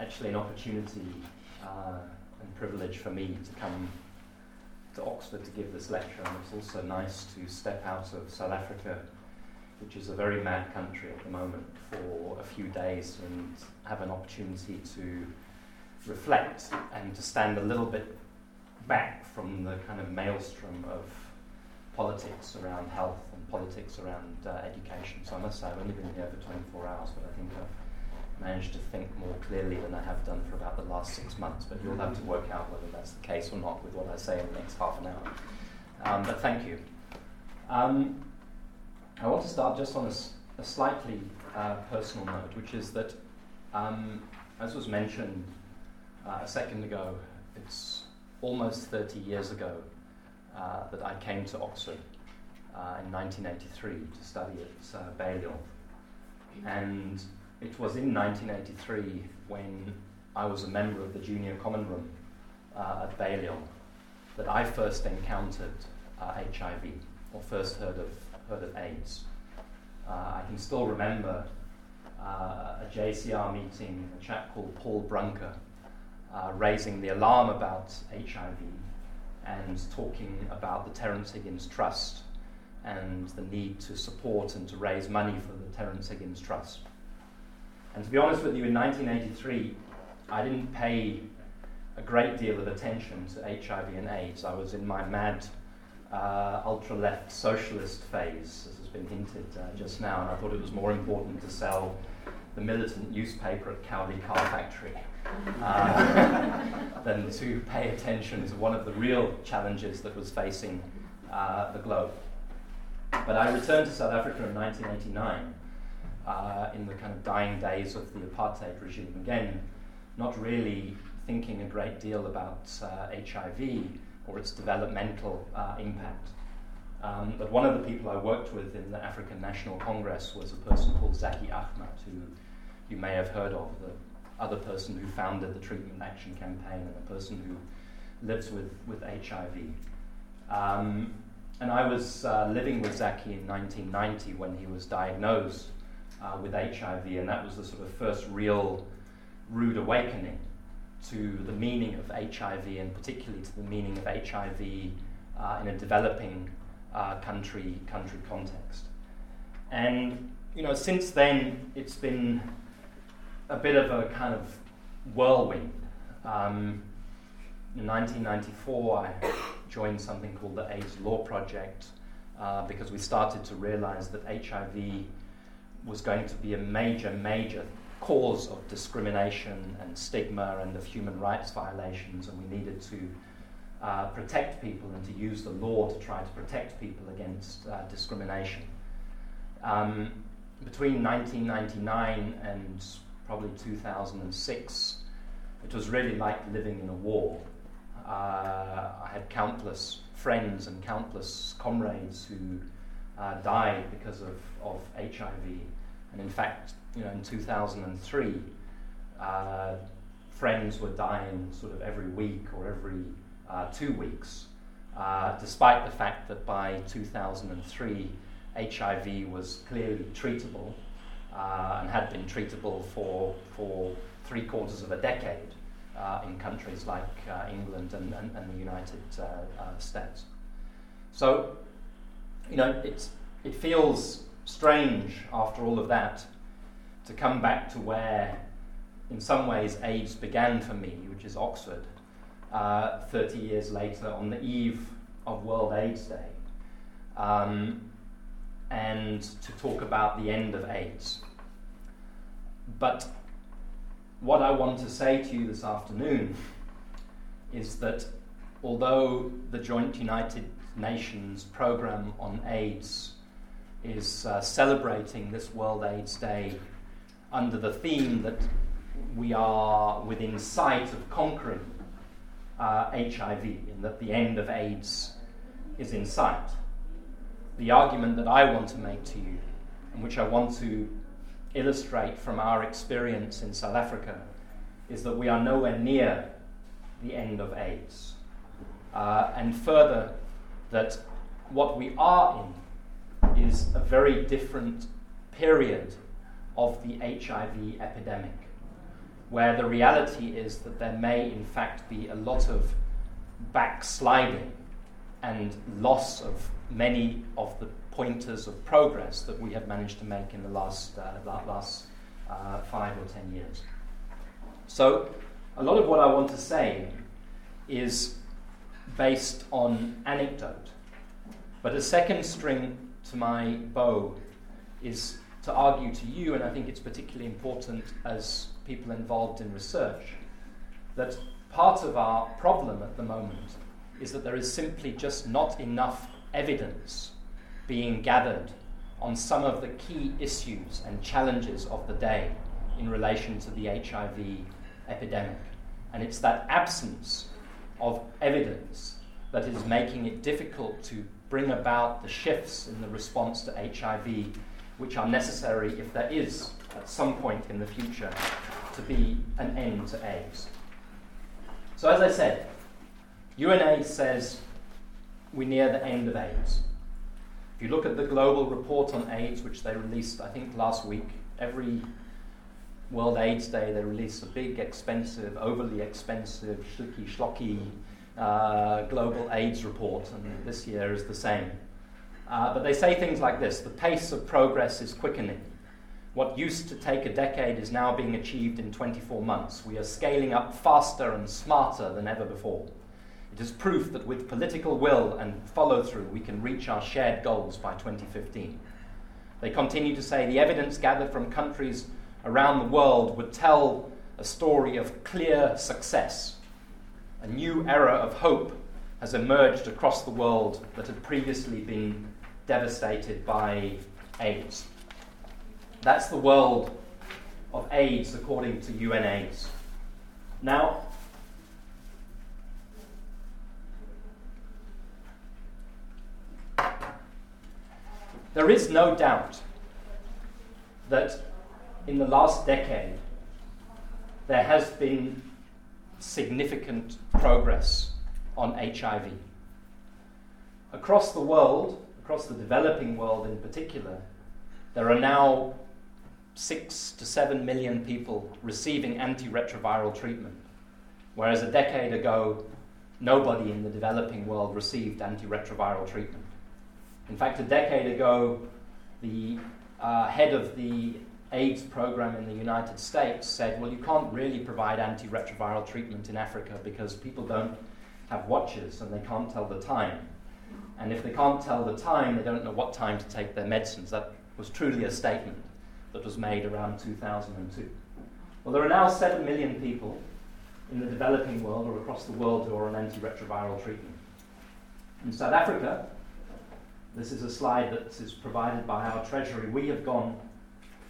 actually an opportunity uh, and privilege for me to come to Oxford to give this lecture, and it's also nice to step out of South Africa, which is a very mad country at the moment, for a few days and have an opportunity to reflect and to stand a little bit back from the kind of maelstrom of politics around health and politics around uh, education. So I must say, I've only been here for 24 hours, but I think I've managed to think more clearly than I have done for about the last six months. But you'll have to work out whether that's the case or not with what I say in the next half an hour. Um, but thank you. Um, I want to start just on a, a slightly uh, personal note, which is that, um, as was mentioned uh, a second ago, it's almost 30 years ago uh, that I came to Oxford uh, in 1983 to study at uh, Balliol. And it was in 1983 when I was a member of the Junior Common Room uh, at Balliol that I first encountered HIV uh, or first heard of, heard of AIDS. Uh, I can still remember a JCR meeting, a chap called Paul Brunker, uh, raising the alarm about HIV and talking about the Terence Higgins Trust and the need to support and to raise money for the Terence Higgins Trust. And to be honest with you, in 1983, I didn't pay a great deal of attention to HIV and AIDS. I was in my mad uh, ultra left socialist phase, as has been hinted uh, just now, and I thought it was more important to sell the militant newspaper at Cowley Car Factory uh, than to pay attention to one of the real challenges that was facing uh, the globe. But I returned to South Africa in 1989 uh, in the kind of dying days of the apartheid regime. Again, not really thinking a great deal about HIV uh, or its developmental uh, impact. Um, but one of the people I worked with in the African National Congress was a person called Zackie Achmat, who you may have heard of, the other person who founded the Treatment Action Campaign and a person who lives with, with HIV. Um, and I was uh, living with Zackie in 1990 when he was diagnosed uh, with HIV, and that was the sort of first real rude awakening to the meaning of HIV, and particularly to the meaning of HIV uh, in a developing uh, country country context. And you know, since then, it's been a bit of a kind of whirlwind. Um, in 1994, I joined something called the AIDS Law Project uh, because we started to realize that HIV was going to be a major, major cause of discrimination and stigma and of human rights violations, and we needed to uh, protect people and to use the law to try to protect people against uh, discrimination. Um, between 1999 and probably 2006, it was really like living in a war. Uh, I had countless friends and countless comrades who uh, died because of, of HIV. And in fact, you know, in 2003, uh, friends were dying sort of every week or every uh, two weeks, uh, despite the fact that by 2003, HIV was clearly treatable uh, and had been treatable for, for three quarters of a decade uh, in countries like uh, England and, and, and, the United uh, uh, States. So, you know, it's, it feels strange after all of that to come back to where, in some ways, AIDS began for me, which is Oxford, uh, 30 years later on the eve of World AIDS Day. Um, and to talk about the end of AIDS. But what I want to say to you this afternoon is that although the Joint United Nations program on AIDS is uh, celebrating this World AIDS Day under the theme that we are within sight of conquering uh, HIV and that the end of AIDS is in sight the argument that I want to make to you, and which I want to illustrate from our experience in South Africa, is that we are nowhere near the end of AIDS. Uh, and further, that what we are in is a very different period of the HIV epidemic, where the reality is that there may, in fact, be a lot of backsliding and loss of many of the pointers of progress that we have managed to make in the last, uh, last uh, five or ten years. So, a lot of what I want to say is based on anecdote. But a second string to my bow is to argue to you, and I think it's particularly important as people involved in research, that part of our problem at the moment is that there is simply just not enough evidence being gathered on some of the key issues and challenges of the day in relation to the HIV epidemic. And it's that absence of evidence that is making it difficult to bring about the shifts in the response to HIV which are necessary if there is, at some point in the future, to be an end to AIDS. So, as I said, UNAIDS we're near the end of AIDS. If you look at the global report on AIDS, which they released, I think, last week, every World AIDS Day, they release a big, expensive, overly expensive, schlicky, schlocky uh, global AIDS report, and this year is the same. Uh, but they say things like this the pace of progress is quickening. What used to take a decade is now being achieved in 24 months. We are scaling up faster and smarter than ever before. It is proof that with political will and follow through, we can reach our shared goals by 2015. They continue to say the evidence gathered from countries around the world would tell a story of clear success. A new era of hope has emerged across the world that had previously been devastated by AIDS. That's the world of AIDS according to UNAIDS. Now, there is no doubt that in the last decade, there has been significant progress on HIV. Across the world, across the developing world in particular, there are now six to seven million people receiving antiretroviral treatment, whereas a decade ago, nobody in the developing world received antiretroviral treatment. In fact, a decade ago, the uh, head of the AIDS program in the United States said, well, you can't really provide antiretroviral treatment in Africa because people don't have watches and they can't tell the time. And if they can't tell the time, they don't know what time to take their medicines. That was truly a statement that was made around 2002. Well, there are now 7 million people in the developing world or across the world who are on antiretroviral treatment. In South Africa, this is a slide that is provided by our Treasury. We have gone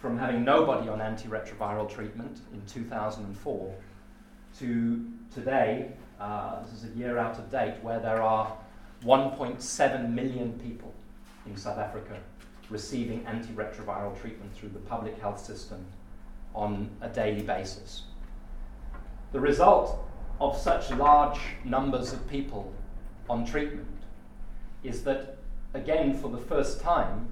from having nobody on antiretroviral treatment in 2004 to today, uh, this is a year out of date, where there are 1.7 million people in South Africa receiving antiretroviral treatment through the public health system on a daily basis. The result of such large numbers of people on treatment is that, again, for the first time,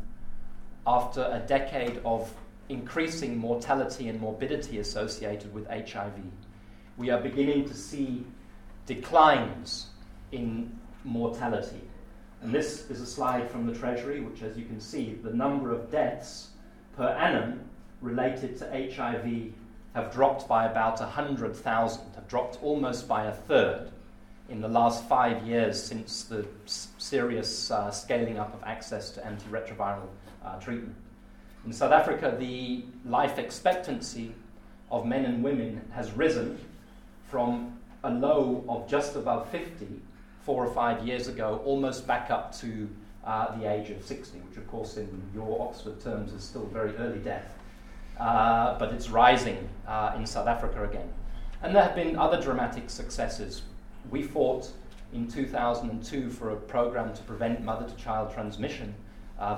after a decade of increasing mortality and morbidity associated with HIV. We are beginning to see declines in mortality. And this is a slide from the Treasury, which, as you can see, the number of deaths per annum related to HIV have dropped by about 100,000, have dropped almost by a third in the last five years since the serious uh, scaling up of access to antiretroviral uh, treatment. In South Africa, the life expectancy of men and women has risen from a low of just above 50 four or five years ago, almost back up to uh, the age of 60, which, of course, in your Oxford terms is still very early death. Uh, but it's rising uh, in South Africa again. And there have been other dramatic successes. We fought in 2002 for a program to prevent mother to child transmission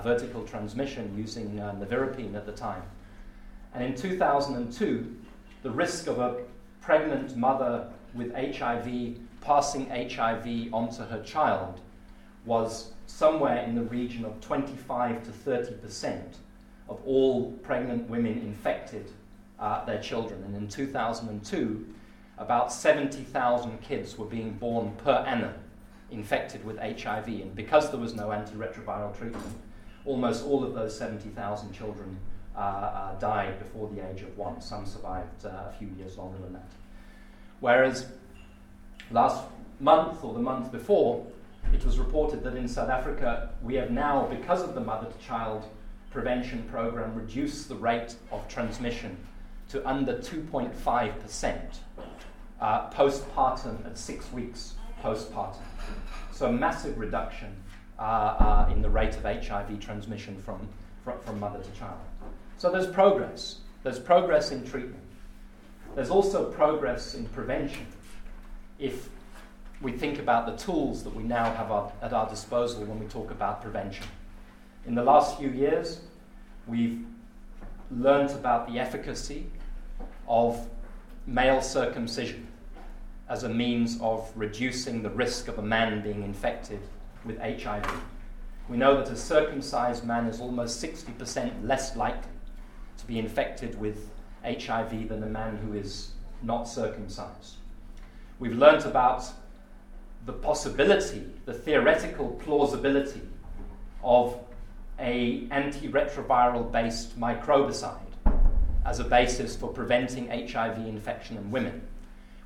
vertical transmission using uh, nevirapine at the time. And in 2002, the risk of a pregnant mother with HIV passing HIV onto her child was somewhere in the region of 25 to 30 percent of all pregnant women infected uh, their children. And in 2002, about 70,000 kids were being born per annum infected with HIV. And because there was no antiretroviral treatment, almost all of those 70,000 children uh, uh, died before the age of one. Some survived uh, a few years longer than that. Whereas last month or the month before, it was reported that in South Africa, we have now, because of the mother to child prevention program, reduced the rate of transmission to under 2.5% uh, postpartum at six weeks postpartum. So, a massive reduction uh, in the rate of HIV transmission from, from, from mother to child. So, there's progress. There's progress in treatment. There's also progress in prevention. If we think about the tools that we now have our, at our disposal when we talk about prevention. In the last few years, we've learnt about the efficacy of male circumcision as a means of reducing the risk of a man being infected with HIV. We know that a circumcised man is almost 60% less likely to be infected with HIV than a man who is not circumcised. We've learnt about the possibility, the theoretical plausibility of a antiretroviral based microbicide as a basis for preventing HIV infection in women,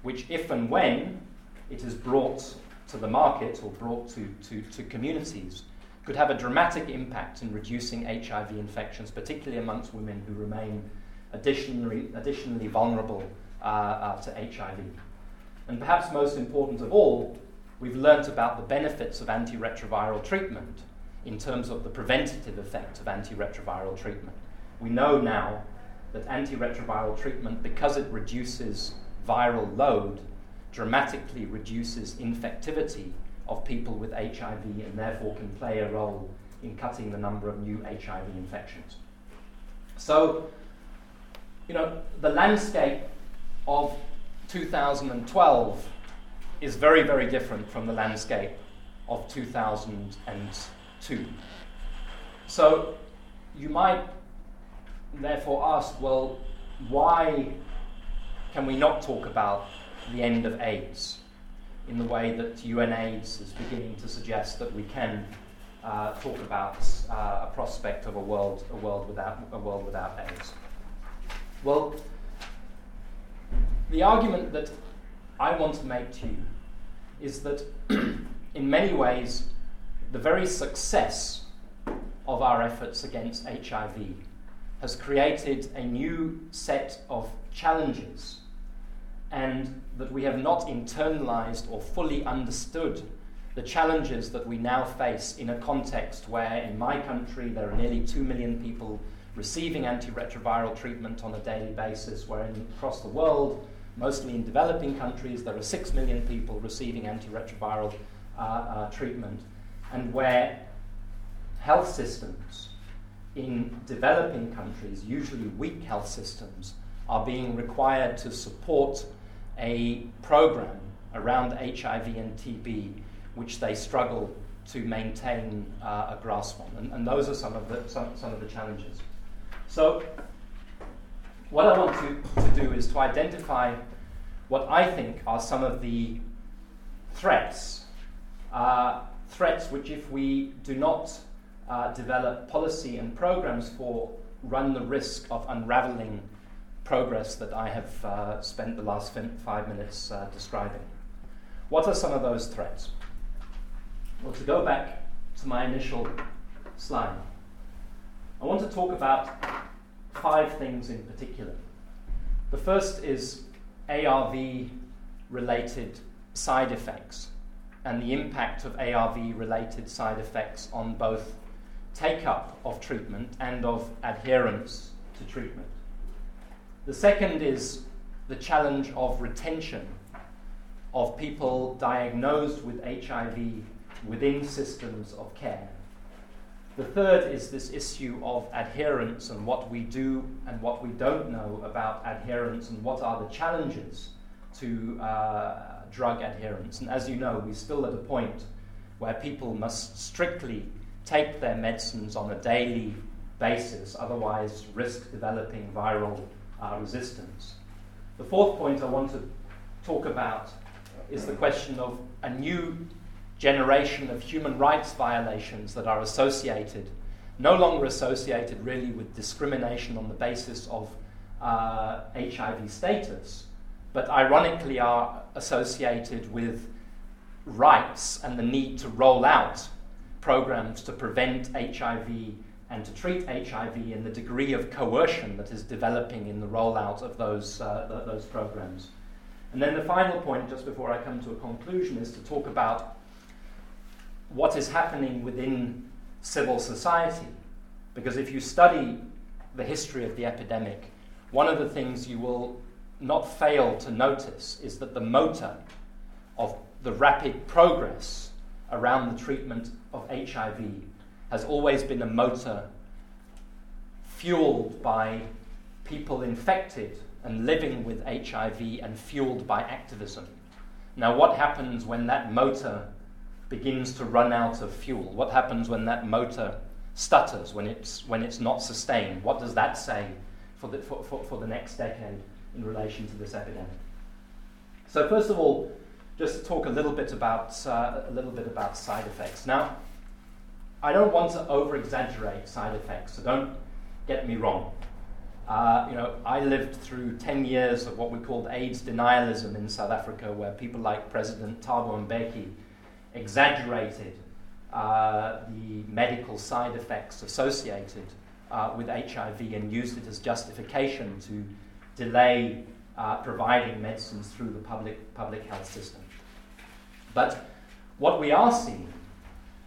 which, if and when it is brought to the market or brought to, to, to communities, could have a dramatic impact in reducing HIV infections, particularly amongst women who remain additionally, additionally vulnerable uh, uh, to HIV. And perhaps most important of all, we've learnt about the benefits of antiretroviral treatment in terms of the preventative effect of antiretroviral treatment. We know now that antiretroviral treatment, because it reduces viral load, dramatically reduces infectivity of people with HIV and therefore can play a role in cutting the number of new HIV infections. So, you know, the landscape of 2012 is very, very different from the landscape of 2002. So you might therefore ask, well, why can we not talk about the end of AIDS in the way that UNAIDS is beginning to suggest that we can uh, talk about uh, a prospect of a world, a world without, a world without AIDS? Well, the argument that I want to make to you is that in many ways, the very success of our efforts against HIV has created a new set of challenges, and that we have not internalized or fully understood the challenges that we now face in a context where, in my country, there are nearly 2 million people receiving antiretroviral treatment on a daily basis, where across the world, mostly in developing countries, there are 6 million people receiving antiretroviral uh, uh, treatment, and where health systems in developing countries, usually weak health systems, are being required to support a program around HIV and TB, which they struggle to maintain uh, a grasp on. And, and, those are some of the, some, some of the challenges. So, what I want to, to do is to identify what I think are some of the threats, uh, threats which, if we do not uh, develop policy and programs for, run the risk of unraveling progress that I have uh, spent the last five minutes uh, describing. What are some of those threats? Well, to go back to my initial slide, I want to talk about five things in particular. The first is ARV related side effects and the impact of ARV related side effects on both take up of treatment and of adherence to treatment. The second is the challenge of retention of people diagnosed with HIV within systems of care. The third is this issue of adherence and what we do and what we don't know about adherence and what are the challenges to uh, drug adherence. And as you know, we're still at a point where people must strictly take their medicines on a daily basis, otherwise, risk developing viral uh, resistance. The fourth point I want to talk about is the question of a new generation of human rights violations that are associated, no longer associated really with discrimination on the basis of uh, HIV status, but ironically are associated with rights and the need to roll out programs to prevent HIV and to treat HIV and the degree of coercion that is developing in the rollout of those, uh, th- those programs. And then the final point, just before I come to a conclusion, is to talk about what is happening within civil society. Because if you study the history of the epidemic, one of the things you will not fail to notice is that the motor of the rapid progress around the treatment of HIV has always been a motor fueled by people infected and living with HIV and fueled by activism. Now, what happens when that motor begins to run out of fuel? What happens when that motor stutters, when it's, when it's not sustained? What does that say for the, for, for, for the next decade in relation to this epidemic? So, first of all, just to talk a little bit about, uh, a little bit about side effects. Now, I don't want to over exaggerate side effects, so don't get me wrong. Uh, you know, I lived through 10 years of what we called AIDS denialism in South Africa, where people like President Thabo Mbeki exaggerated uh, the medical side effects associated uh, with HIV and used it as justification to delay uh, providing medicines through the public, public health system. But what we are seeing,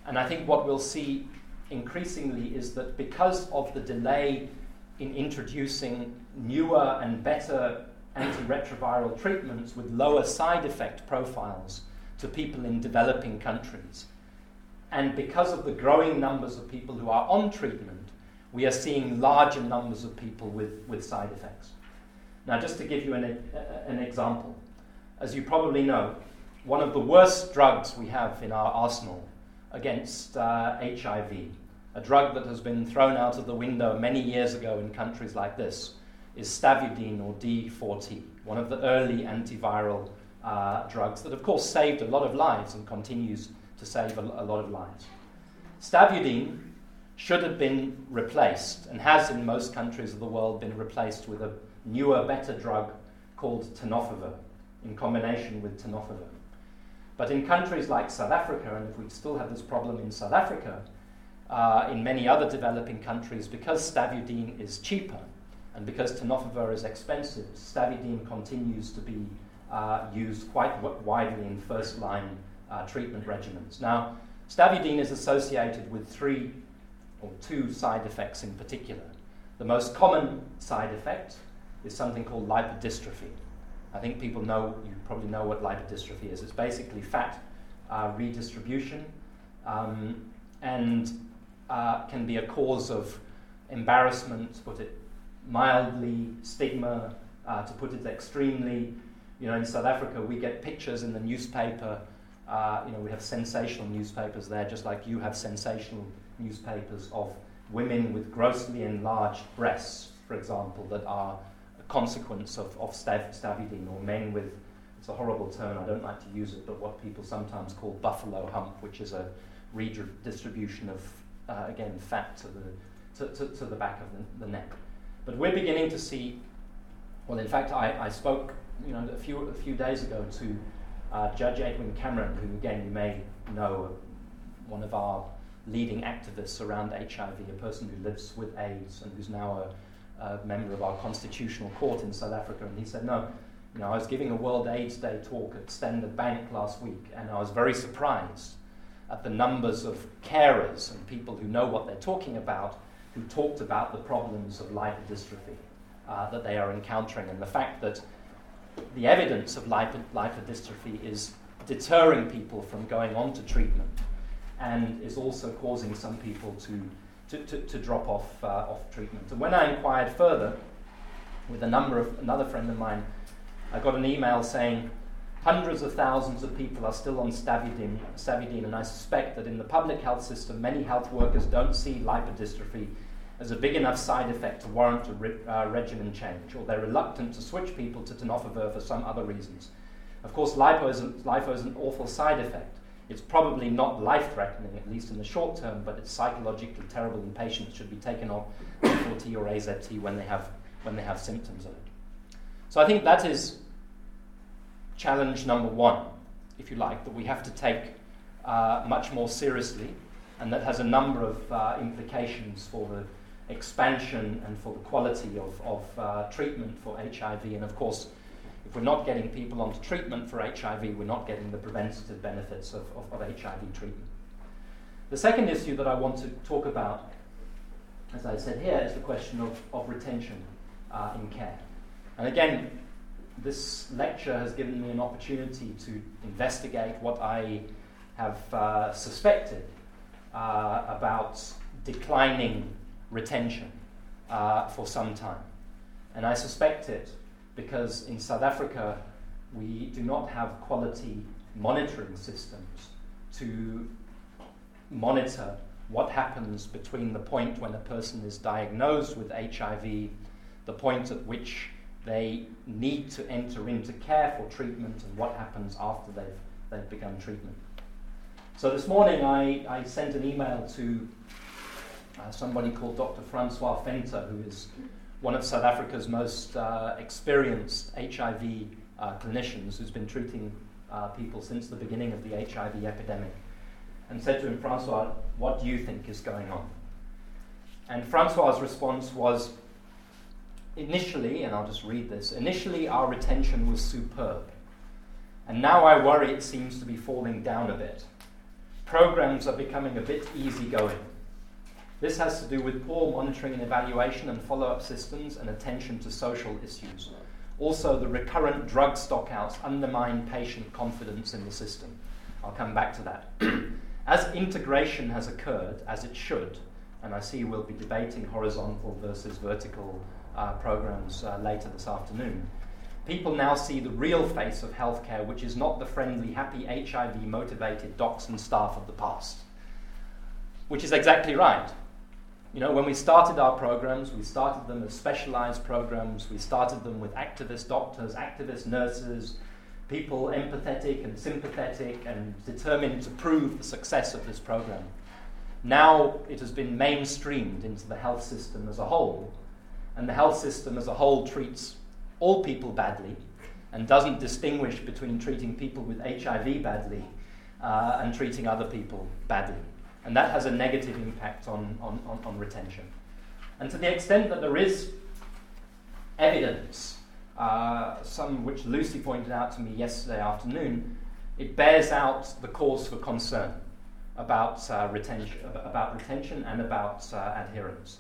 and I think what we'll see increasingly, is that because of the delay in introducing newer and better antiretroviral treatments with lower side effect profiles to people in developing countries. And because of the growing numbers of people who are on treatment, we are seeing larger numbers of people with, with side effects. Now, just to give you an, an example, as you probably know, one of the worst drugs we have in our arsenal against uh, HIV a drug that has been thrown out of the window many years ago in countries like this is stavudine or D4T, one of the early antiviral uh, drugs that, of course, saved a lot of lives and continues to save a, a lot of lives. Stavudine should have been replaced and has in most countries of the world been replaced with a newer, better drug called tenofovir in combination with tenofovir. But in countries like South Africa, and if we still have this problem in South Africa, uh, in many other developing countries, because stavudine is cheaper and because tenofovir is expensive, stavudine continues to be uh, used quite w- widely in first line uh, treatment regimens. Now, stavudine is associated with three or two side effects in particular. The most common side effect is something called lipodystrophy. I think people know, you probably know what lipodystrophy is. It's basically fat uh, redistribution. Um, and uh, can be a cause of embarrassment, to put it mildly, stigma, uh, to put it extremely. You know, in South Africa, we get pictures in the newspaper. Uh, you know, we have sensational newspapers there, just like you have sensational newspapers of women with grossly enlarged breasts, for example, that are consequence of, of stav- or men with, it's a horrible term, I don't like to use it, but what people sometimes call buffalo hump, which is a redistribution of uh, again, fat to the, to, to, to the back of the, the, neck. But we're beginning to see, well, in fact, I, I spoke you know, a, few, a few days ago to uh, Judge Edwin Cameron, who, again, you may know, one of our leading activists around HIV, a person who lives with AIDS and who's now a, a member of our constitutional court in South Africa. And he said, no, you know, I was giving a World AIDS Day talk at Standard Bank last week, and I was very surprised at the numbers of carers and people who know what they're talking about who talked about the problems of lipodystrophy uh, that they are encountering and the fact that the evidence of lipod- lipodystrophy is deterring people from going on to treatment and is also causing some people to, to, to, to drop off, uh, off treatment. And when I inquired further with a number of another friend of mine, I got an email saying, Hundreds of thousands of people are still on stavudine, and I suspect that in the public health system, many health workers don't see lipodystrophy as a big enough side effect to warrant a re- uh, regimen change, or they're reluctant to switch people to tenofovir for some other reasons. Of course, lipo is, lipo is an awful side effect. It's probably not life threatening, at least in the short term, but it's psychologically terrible, and patients should be taken off D4T or AZT when they, have, when they have symptoms of it. So I think that is challenge number one, if you like, that we have to take uh, much more seriously, and that has a number of uh, implications for the expansion and for the quality of, of uh, treatment for HIV. And of course, if we're not getting people onto treatment for HIV, we're not getting the preventative benefits of, of, of HIV treatment. The second issue that I want to talk about, as I said here, is the question of, of retention uh, in care. And again, this lecture has given me an opportunity to investigate what I have uh, suspected uh, about declining retention uh, for some time. And I suspect it because in South Africa we do not have quality monitoring systems to monitor what happens between the point when a person is diagnosed with HIV, the point at which they need to enter into care for treatment, and what happens after they've, they've begun treatment. So this morning I, I sent an email to uh, somebody called Dr. Francois Venter, who is one of South Africa's most uh, experienced HIV uh, clinicians, who's been treating uh, people since the beginning of the HIV epidemic, and said to him, Francois, what do you think is going on? And Francois's response was, initially, and I'll just read this, initially our retention was superb. And now I worry it seems to be falling down a bit. Programs are becoming a bit easygoing. This has to do with poor monitoring and evaluation and follow up systems and attention to social issues. Also, the recurrent drug stockouts undermine patient confidence in the system. I'll come back to that. as integration has occurred, as it should, and I see we'll be debating horizontal versus vertical uh, programs uh, later this afternoon, people now see the real face of healthcare, which is not the friendly, happy, HIV motivated docs and staff of the past. Which is exactly right. You know, when we started our programs, we started them as specialized programs. We started them with activist doctors, activist nurses, people empathetic and sympathetic and determined to prove the success of this program. Now it has been mainstreamed into the health system as a whole, and the health system as a whole treats all people badly and doesn't distinguish between treating people with HIV badly uh, and treating other people badly. And that has a negative impact on, on, on, on retention. And to the extent that there is evidence, uh, some which Lucy pointed out to me yesterday afternoon, it bears out the cause for concern about, uh, retention, about retention and about uh, adherence.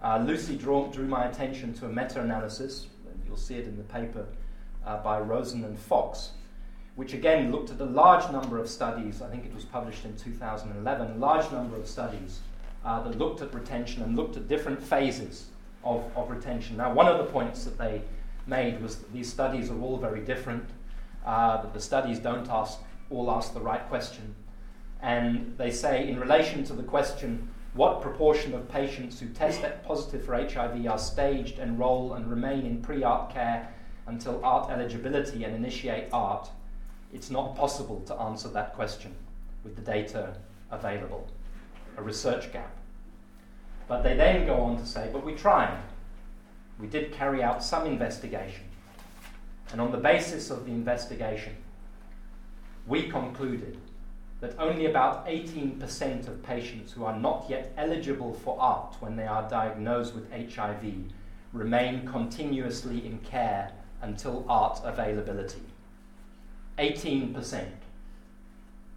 Uh, Lucy drew, drew my attention to a meta analysis, you'll see it in the paper, uh, by Rosen and Fox, which again looked at a large number of studies. I think it was published in 2011, a large number of studies uh, that looked at retention and looked at different phases of, of retention. Now, one of the points that they made was that these studies are all very different, uh, that the studies don't ask, all ask the right question. And they say, in relation to the question, what proportion of patients who test positive for HIV are staged, enroll, and remain in pre ART care until ART eligibility and initiate ART? It's not possible to answer that question with the data available, a research gap. But they then go on to say, but we tried. We did carry out some investigation. And on the basis of the investigation, we concluded that only about 18% of patients who are not yet eligible for ART when they are diagnosed with HIV remain continuously in care until ART availability. 18%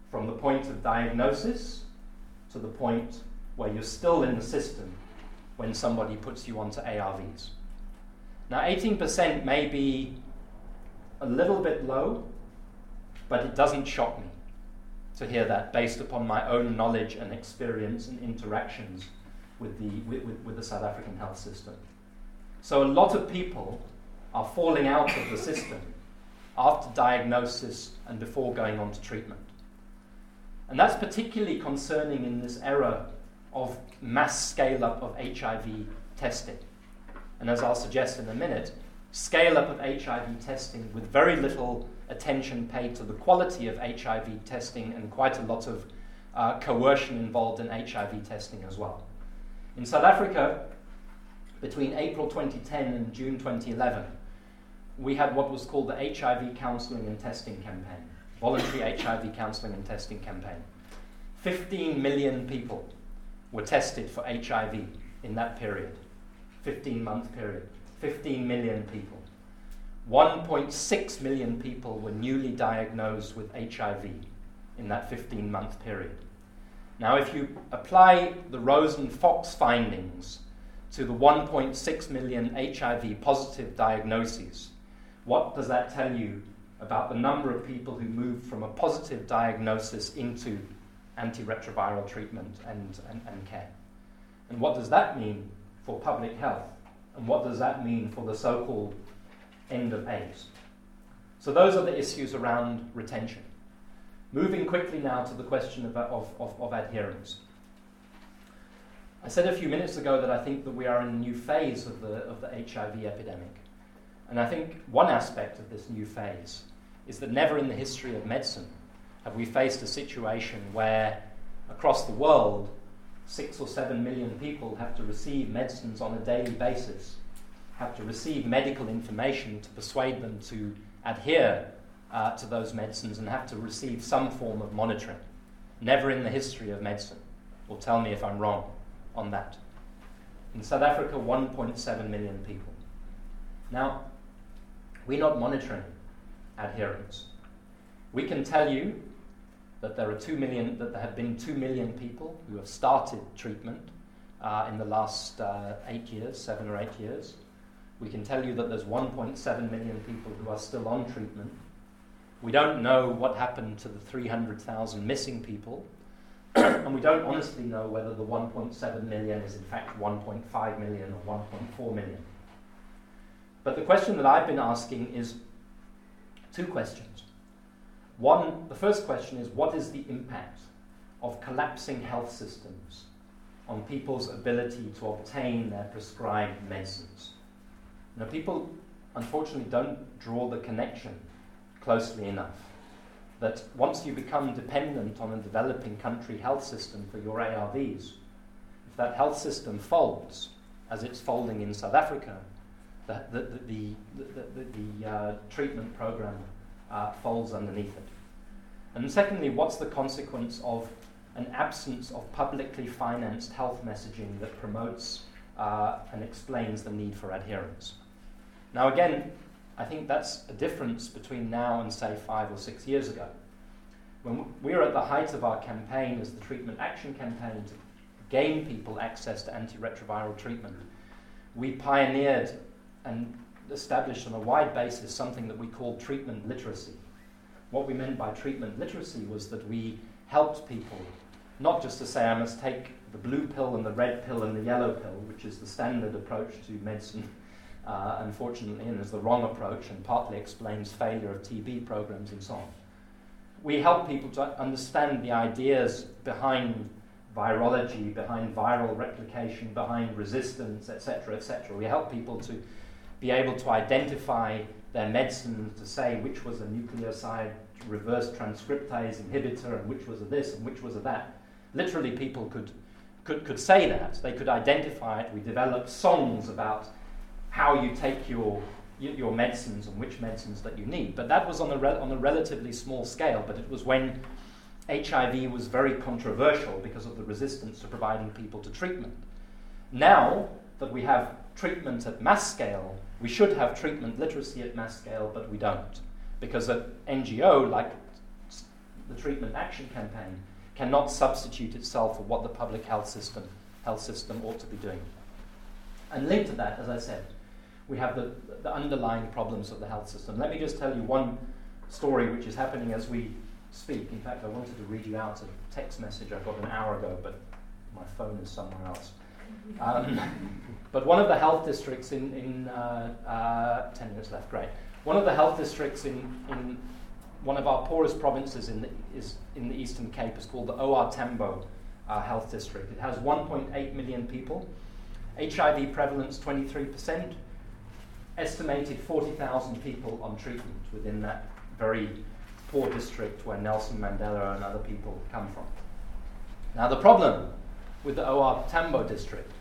from the point of diagnosis to the point where you're still in the system when somebody puts you onto ARVs. Now, 18% may be a little bit low, but it doesn't shock me to hear that based upon my own knowledge and experience and interactions with the, with, with, the South African health system. So, a lot of people are falling out of the system after diagnosis and before going on to treatment. And that's particularly concerning in this era of mass scale up of HIV testing. And as I'll suggest in a minute, scale up of HIV testing with very little attention paid to the quality of HIV testing and quite a lot of uh, coercion involved in HIV testing as well. In South Africa, between April 2010 and June 2011, we had what was called the HIV counseling and testing campaign, voluntary HIV counseling and testing campaign. 15 million people were tested for HIV in that period, 15 month period. 15 million people. 1.6 million people were newly diagnosed with HIV in that 15 month period. Now, if you apply the Rosen Fox findings to the 1.6 million HIV positive diagnoses, what does that tell you about the number of people who moved from a positive diagnosis into antiretroviral treatment and, and, and care? And what does that mean for public health? And what does that mean for the so called end of AIDS? So, those are the issues around retention. Moving quickly now to the question of, of, of, of adherence. I said a few minutes ago that I think that we are in a new phase of the, of the HIV epidemic. And I think one aspect of this new phase is that never in the history of medicine have we faced a situation where across the world six or seven million people have to receive medicines on a daily basis, have to receive medical information to persuade them to adhere uh, to those medicines, and have to receive some form of monitoring. Never in the history of medicine. Will tell me if I'm wrong on that. In South Africa, 1.7 million people. Now, we're not monitoring adherence. We can tell you that there are two million, that there have been two million people who have started treatment uh, in the last uh, eight years, seven or eight years. We can tell you that there's 1.7 million people who are still on treatment. We don't know what happened to the 300,000 missing people, and we don't honestly know whether the 1.7 million is in fact 1.5 million or 1.4 million. But the question that I've been asking is two questions. One, the first question is what is the impact of collapsing health systems on people's ability to obtain their prescribed medicines? Now, people unfortunately don't draw the connection closely enough that once you become dependent on a developing country health system for your ARVs, if that health system folds, as it's folding in South Africa, the, the, the, the, the uh, treatment program uh, underneath it. And secondly, what's the consequence of an absence of publicly financed health messaging that promotes uh, and explains the need for adherence? Now, again, I think that's a difference between now and, say, five or six years ago. When we were at the height of our campaign as the Treatment Action Campaign to gain people access to antiretroviral treatment, we pioneered and established on a wide basis something that we called treatment literacy. What we meant by treatment literacy was that we helped people not just to say, I must take the blue pill and the red pill and the yellow pill, which is the standard approach to medicine, uh, unfortunately, and is the wrong approach and partly explains failure of TB programs and so on. We help people to understand the ideas behind virology, behind viral replication, behind resistance, etc., etc. We help people to be able to identify their medicine to say which was a nucleoside reverse transcriptase inhibitor and which was a this and which was a that. Literally, people could, could, could say that. They could identify it. We developed songs about how you take your, your medicines and which medicines that you need. But that was on a, re- on a relatively small scale, but it was when HIV was very controversial because of the resistance to providing people to treatment. Now that we have treatment at mass scale, we should have treatment literacy at mass scale, but we don't. Because an NGO, like the Treatment Action Campaign, cannot substitute itself for what the public health system, health system ought to be doing. And linked to that, as I said, we have the, the underlying problems of the health system. Let me just tell you one story which is happening as we speak. In fact, I wanted to read you out a text message I got an hour ago, but my phone is somewhere else. Um, but one of the health districts in, in uh, uh, 10 minutes left, great. One of the health districts in, in one of our poorest provinces in the, is in the Eastern Cape is called the OR Tambo uh, health district. It has 1.8 million people, HIV prevalence 23%, estimated 40,000 people on treatment within that very poor district where Nelson Mandela and other people come from. Now, the problem with the OR Tambo district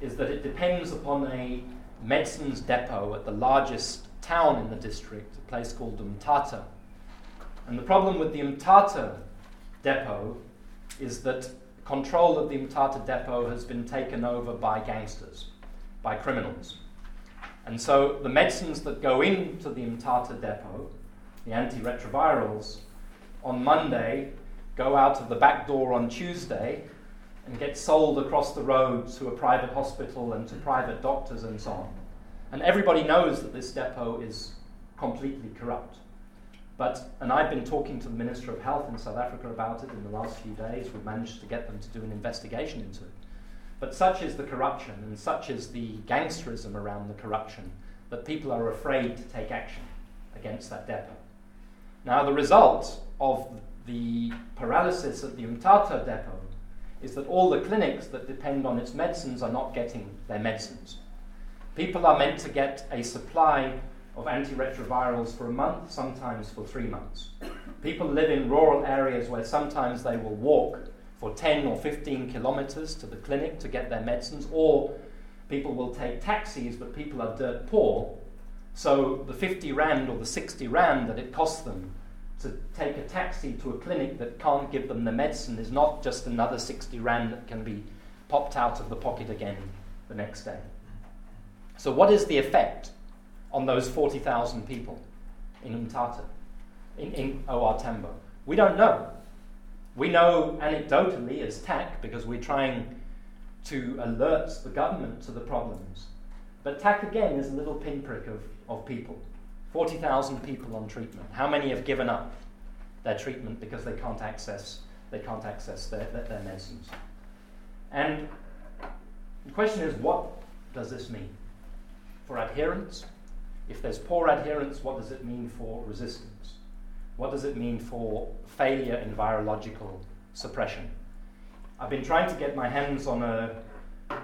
is that it depends upon a medicines depot at the largest town in the district, a place called Umtata. And the problem with the Umtata depot is that control of the Umtata depot has been taken over by gangsters, by criminals. And so the medicines that go into the Umtata depot, the antiretrovirals, on Monday go out of the back door on Tuesday and get sold across the road to a private hospital and to private doctors and so on. And everybody knows that this depot is completely corrupt. But, and I've been talking to the Minister of Health in South Africa about it in the last few days. We've managed to get them to do an investigation into it. But such is the corruption and such is the gangsterism around the corruption that people are afraid to take action against that depot. Now, the result of the paralysis at the Umtata depot is that all the clinics that depend on its medicines are not getting their medicines. People are meant to get a supply of antiretrovirals for a month, sometimes for three months. People live in rural areas where sometimes they will walk for 10 or 15 kilometers to the clinic to get their medicines, or people will take taxis, but people are dirt poor. So the 50 Rand or the 60 Rand that it costs them to take a taxi to a clinic that can't give them the medicine is not just another 60 Rand that can be popped out of the pocket again the next day. So, what is the effect on those 40,000 people in Umtata, in, in OR Tambo? We don't know. We know anecdotally as TAC because we're trying to alert the government to the problems. But TAC again is a little pinprick of, of people. 40,000 people on treatment. How many have given up their treatment because they can't access, they can't access their, their, their medicines? And the question is, what does this mean? For adherence, if there's poor adherence, what does it mean for resistance? What does it mean for failure in virological suppression? I've been trying to get my hands on a,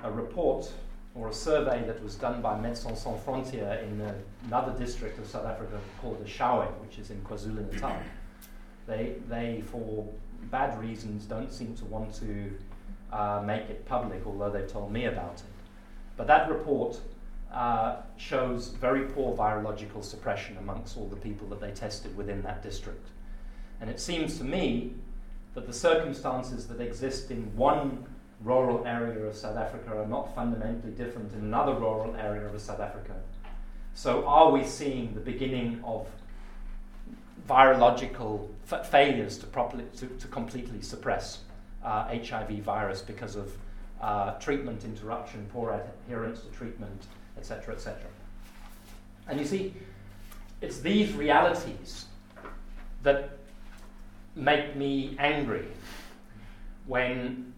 a report or a survey that was done by Médecins Sans Frontières in another district of South Africa called Eshowe, which is in KwaZulu Natal. They, they, for bad reasons, don't seem to want to uh, make it public, although they've told me about it. But that report uh, shows very poor virological suppression amongst all the people that they tested within that district. And it seems to me that the circumstances that exist in one rural area of South Africa are not fundamentally different in another rural area of South Africa. So, are we seeing the beginning of virological f- failures to, properly, to, to completely suppress uh, HIV virus because of uh, treatment interruption, poor adherence to treatment, etc., etc.? And you see, it's these realities that make me angry when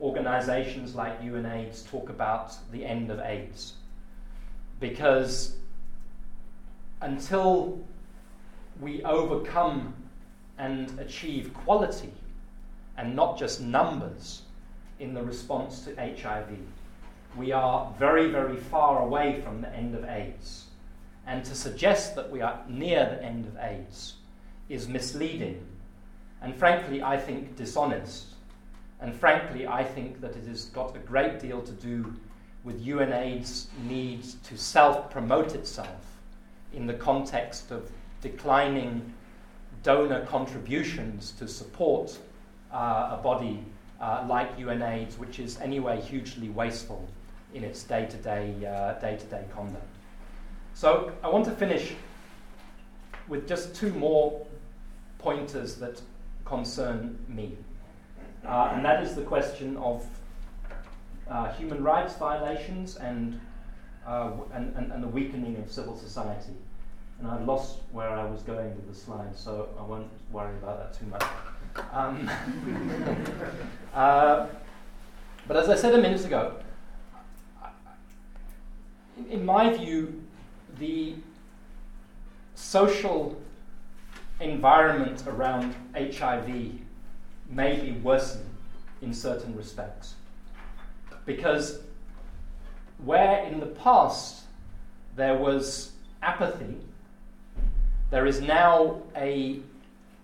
organizations like UNAIDS talk about the end of AIDS. Because until we overcome and achieve quality and not just numbers in the response to HIV, we are very, very far away from the end of AIDS. And to suggest that we are near the end of AIDS is misleading and, frankly, I think dishonest and frankly, I think that it has got a great deal to do with UNAIDS' need to self promote itself in the context of declining donor contributions to support uh, a body uh, like UNAIDS, which is anyway hugely wasteful in its day to day day to day conduct. So I want to finish with just two more pointers that concern me. Uh, and that is the question of uh, human rights violations and, uh, and, and, and, the weakening of civil society. And I've lost where I was going with the slide, so I won't worry about that too much. Um, uh, but as I said a minute ago, in, in my view, the social environment around HIV may be worsening in certain respects. Because where in the past there was apathy, there is now a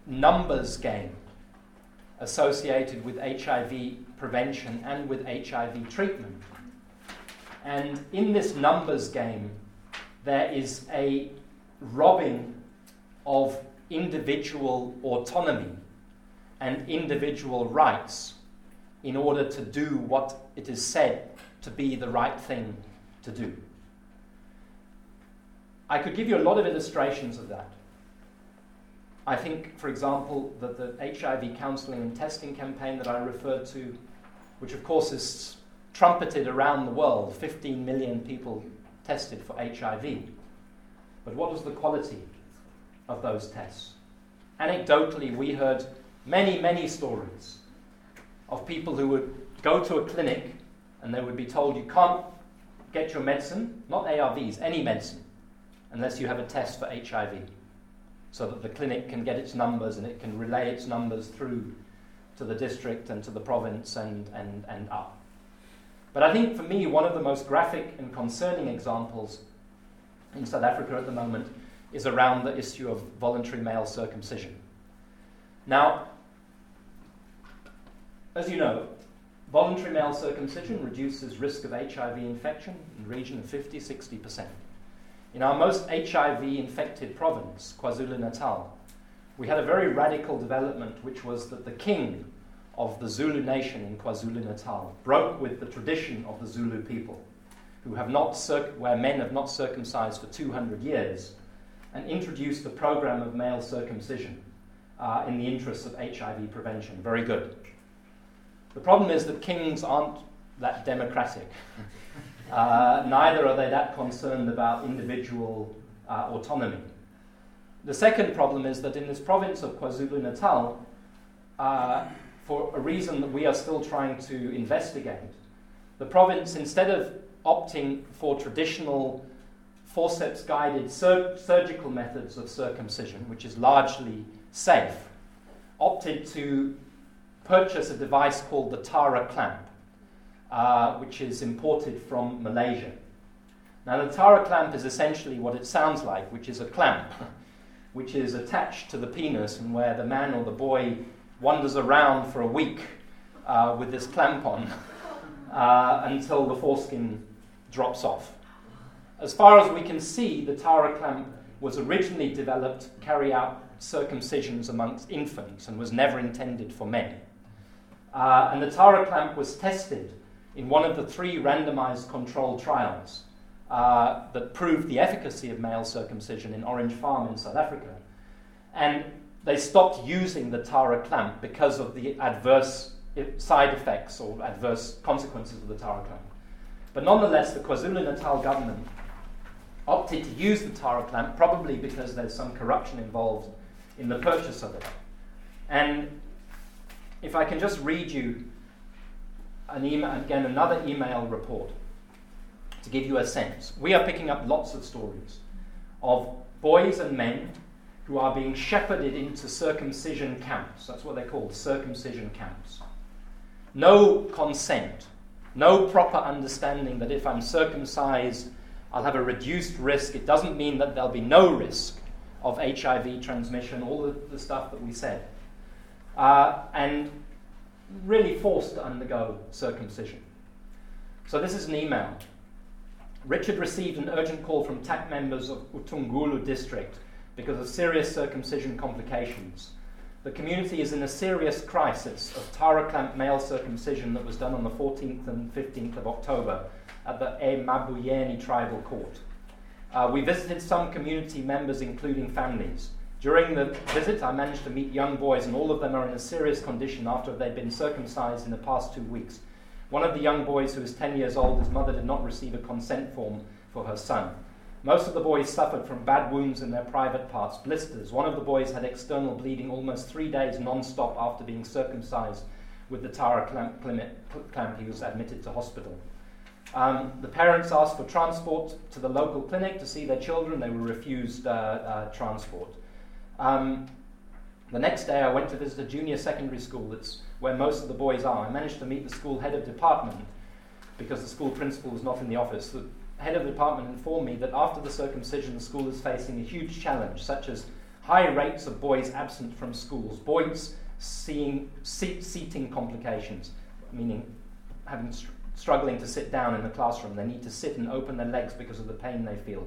numbers game associated with HIV prevention and with HIV treatment. And in this numbers game, there is a robbing of individual autonomy and individual rights in order to do what it is said to be the right thing to do. I could give you a lot of illustrations of that. I think, for example, that the HIV counseling and testing campaign that I referred to, which of course is trumpeted around the world, 15 million people tested for HIV. But what was the quality of those tests? Anecdotally, we heard many, many stories of people who would go to a clinic and they would be told you can't get your medicine, not ARVs, any medicine, unless you have a test for HIV, so that the clinic can get its numbers and it can relay its numbers through to the district and to the province and, and, and up. But I think for me, one of the most graphic and concerning examples in South Africa at the moment is around the issue of voluntary male circumcision. Now, as you know, voluntary male circumcision reduces risk of HIV infection in the region of 50 60%. In our most HIV infected province, KwaZulu Natal, we had a very radical development, which was that the king of the Zulu nation in KwaZulu Natal broke with the tradition of the Zulu people, who have not circ- where men have not circumcised for 200 years, and introduced the program of male circumcision uh, in the interests of HIV prevention. Very good. The problem is that kings aren't that democratic. Uh, neither are they that concerned about individual uh, autonomy. The second problem is that in this province of KwaZulu Natal, uh, for a reason that we are still trying to investigate, the province, instead of opting for traditional forceps guided sur- surgical methods of circumcision, which is largely safe, opted to purchase a device called the Tara clamp, uh, which is imported from Malaysia. Now, the Tara clamp is essentially what it sounds like, which is a clamp, which is attached to the penis, and where the man or the boy wanders around for a week uh, with this clamp on uh, until the foreskin drops off. As far as we can see, the Tara clamp was originally developed to carry out circumcisions amongst infants and was never intended for men. Uh, and the Tara clamp was tested in one of the three randomized controlled trials uh, that proved the efficacy of male circumcision in Orange Farm in South Africa. And they stopped using the Tara clamp because of the adverse side effects or adverse consequences of the Tara clamp. But nonetheless, the KwaZulu Natal government opted to use the Tara clamp, probably because there's some corruption involved in the purchase of it. And if I can just read you an email, again, another email report to give you a sense. We are picking up lots of stories of boys and men who are being shepherded into circumcision camps. That's what they're called, circumcision camps. No consent, no proper understanding that if I'm circumcised, I'll have a reduced risk. It doesn't mean that there'll be no risk of HIV transmission, all the, the stuff that we said uh, and really forced to undergo circumcision. So, this is an email. Richard received an urgent call from TAC members of uThungulu district because of serious circumcision complications. The community is in a serious crisis of Tara clamp male circumcision that was done on the 14th and 15th of October at the Emabuyeni tribal court. Uh, we visited some community members, including families. During the visit, I managed to meet young boys, and all of them are in a serious condition after they've been circumcised in the past two weeks. One of the young boys, who is 10 years old, his mother did not receive a consent form for her son. Most of the boys suffered from bad wounds in their private parts, blisters. One of the boys had external bleeding almost three days non stop after being circumcised with the Tara clamp, clamp. He was admitted to hospital. Um, the parents asked for transport to the local clinic to see their children. They were refused uh, uh, transport. Um, The next day, I went to visit a junior secondary school that's where most of the boys are. I managed to meet the school head of department because the school principal was not in the office. The head of the department informed me that after the circumcision, the school is facing a huge challenge, such as high rates of boys absent from schools, boys seeing seat, seating complications, meaning having str- struggling to sit down in the classroom. They need to sit and open their legs because of the pain they feel.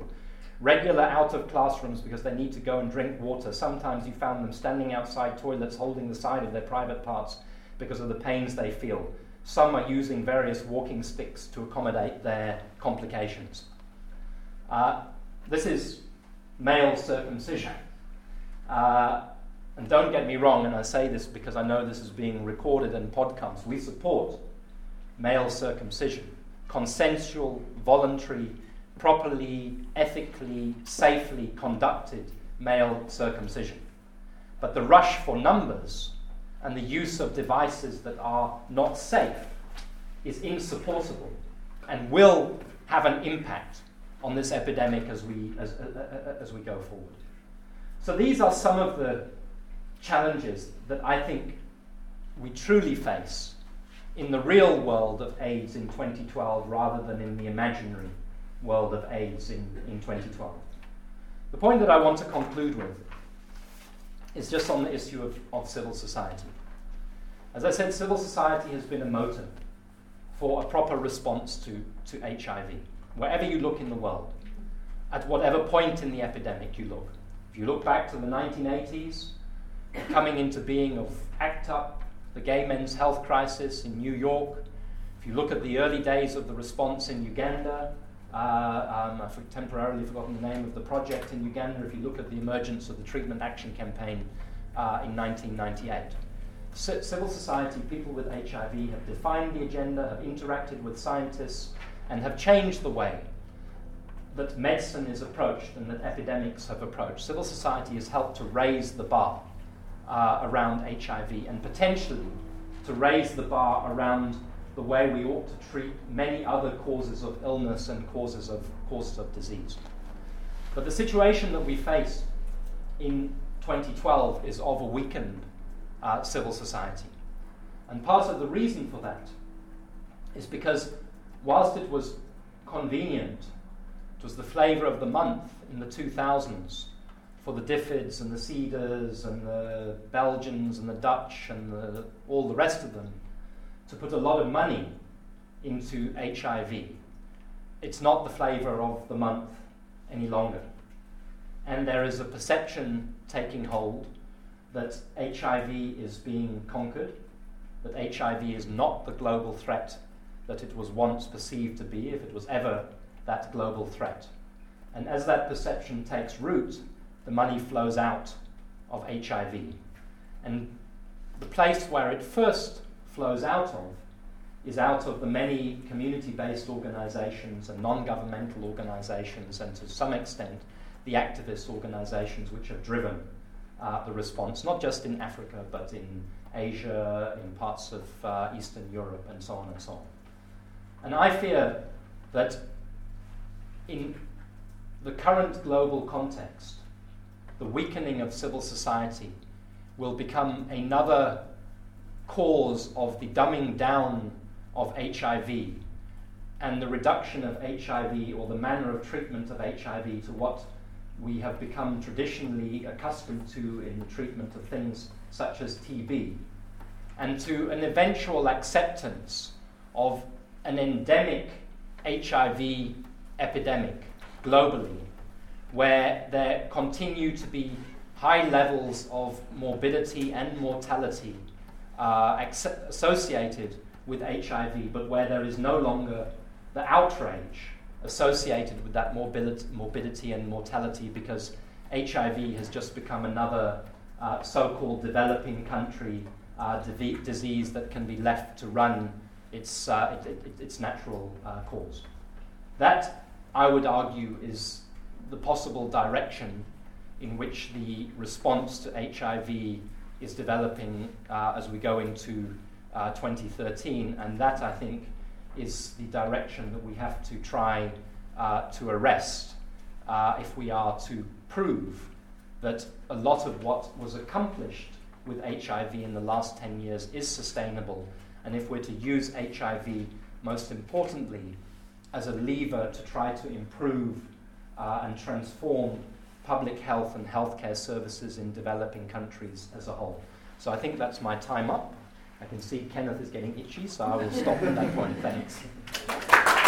Regular out of classrooms because they need to go and drink water. Sometimes you found them standing outside toilets holding the side of their private parts because of the pains they feel. Some are using various walking sticks to accommodate their complications. Uh, this is male circumcision. Uh, and don't get me wrong, and I say this because I know this is being recorded and podcasts, We support male circumcision, consensual, voluntary, properly, ethically, safely conducted male circumcision. But the rush for numbers and the use of devices that are not safe is insupportable and will have an impact on this epidemic as we, as, uh, uh, as we go forward. So, these are some of the challenges that I think we truly face in the real world of AIDS in 2012 rather than in the imaginary world of AIDS in, in 2012. The point that I want to conclude with is just on the issue of, of civil society. As I said, civil society has been a motor for a proper response to, to HIV, wherever you look in the world, at whatever point in the epidemic you look. If you look back to the 1980s, coming into being of ACT UP, the gay men's health crisis in New York, if you look at the early days of the response in Uganda, uh, um, I've temporarily forgotten the name of the project in Uganda. If you look at the emergence of the Treatment Action Campaign uh, in 1998, C- civil society, people with HIV, have defined the agenda, have interacted with scientists, and have changed the way that medicine is approached and that epidemics have approached. Civil society has helped to raise the bar uh, around HIV and potentially to raise the bar around the way we ought to treat many other causes of illness and causes of, causes of disease. But the situation that we face in 2012 is of a weakened uh, civil society. And part of the reason for that is because, whilst it was convenient, it was the flavour of the month in the 2000s for the DFIDs and the Sidas and the Belgians and the Dutch and the, all the rest of them to put a lot of money into HIV. It's not the flavour of the month any longer. And there is a perception taking hold that HIV is being conquered, that HIV is not the global threat that it was once perceived to be, if it was ever that global threat. And as that perception takes root, the money flows out of HIV. And the place where it first flows out of is out of the many community based organizations and non governmental organizations, and to some extent, the activist organizations which have driven uh, the response, not just in Africa, but in Asia, in parts of uh, Eastern Europe, and so on and so on. And I fear that in the current global context, the weakening of civil society will become another cause of the dumbing down of HIV and the reduction of HIV or the manner of treatment of HIV to what we have become traditionally accustomed to in the treatment of things such as TB, and to an eventual acceptance of an endemic HIV epidemic globally, where there continue to be high levels of morbidity and mortality associated with HIV, but where there is no longer the outrage associated with that morbidity, morbidity and mortality because HIV has just become another uh, so called developing country uh, disease that can be left to run its, uh, it, it, its natural uh, course. That, I would argue, is the possible direction in which the response to HIV is developing uh, as we go into uh, 2013, and that I think is the direction that we have to try uh, to arrest uh, if we are to prove that a lot of what was accomplished with HIV in the last 10 years is sustainable. And if we're to use HIV, most importantly, as a lever to try to improve uh, and transform public health and healthcare services in developing countries as a whole. So I think that's my time up. I can see Kenneth is getting itchy, so I will stop at that point. Thanks.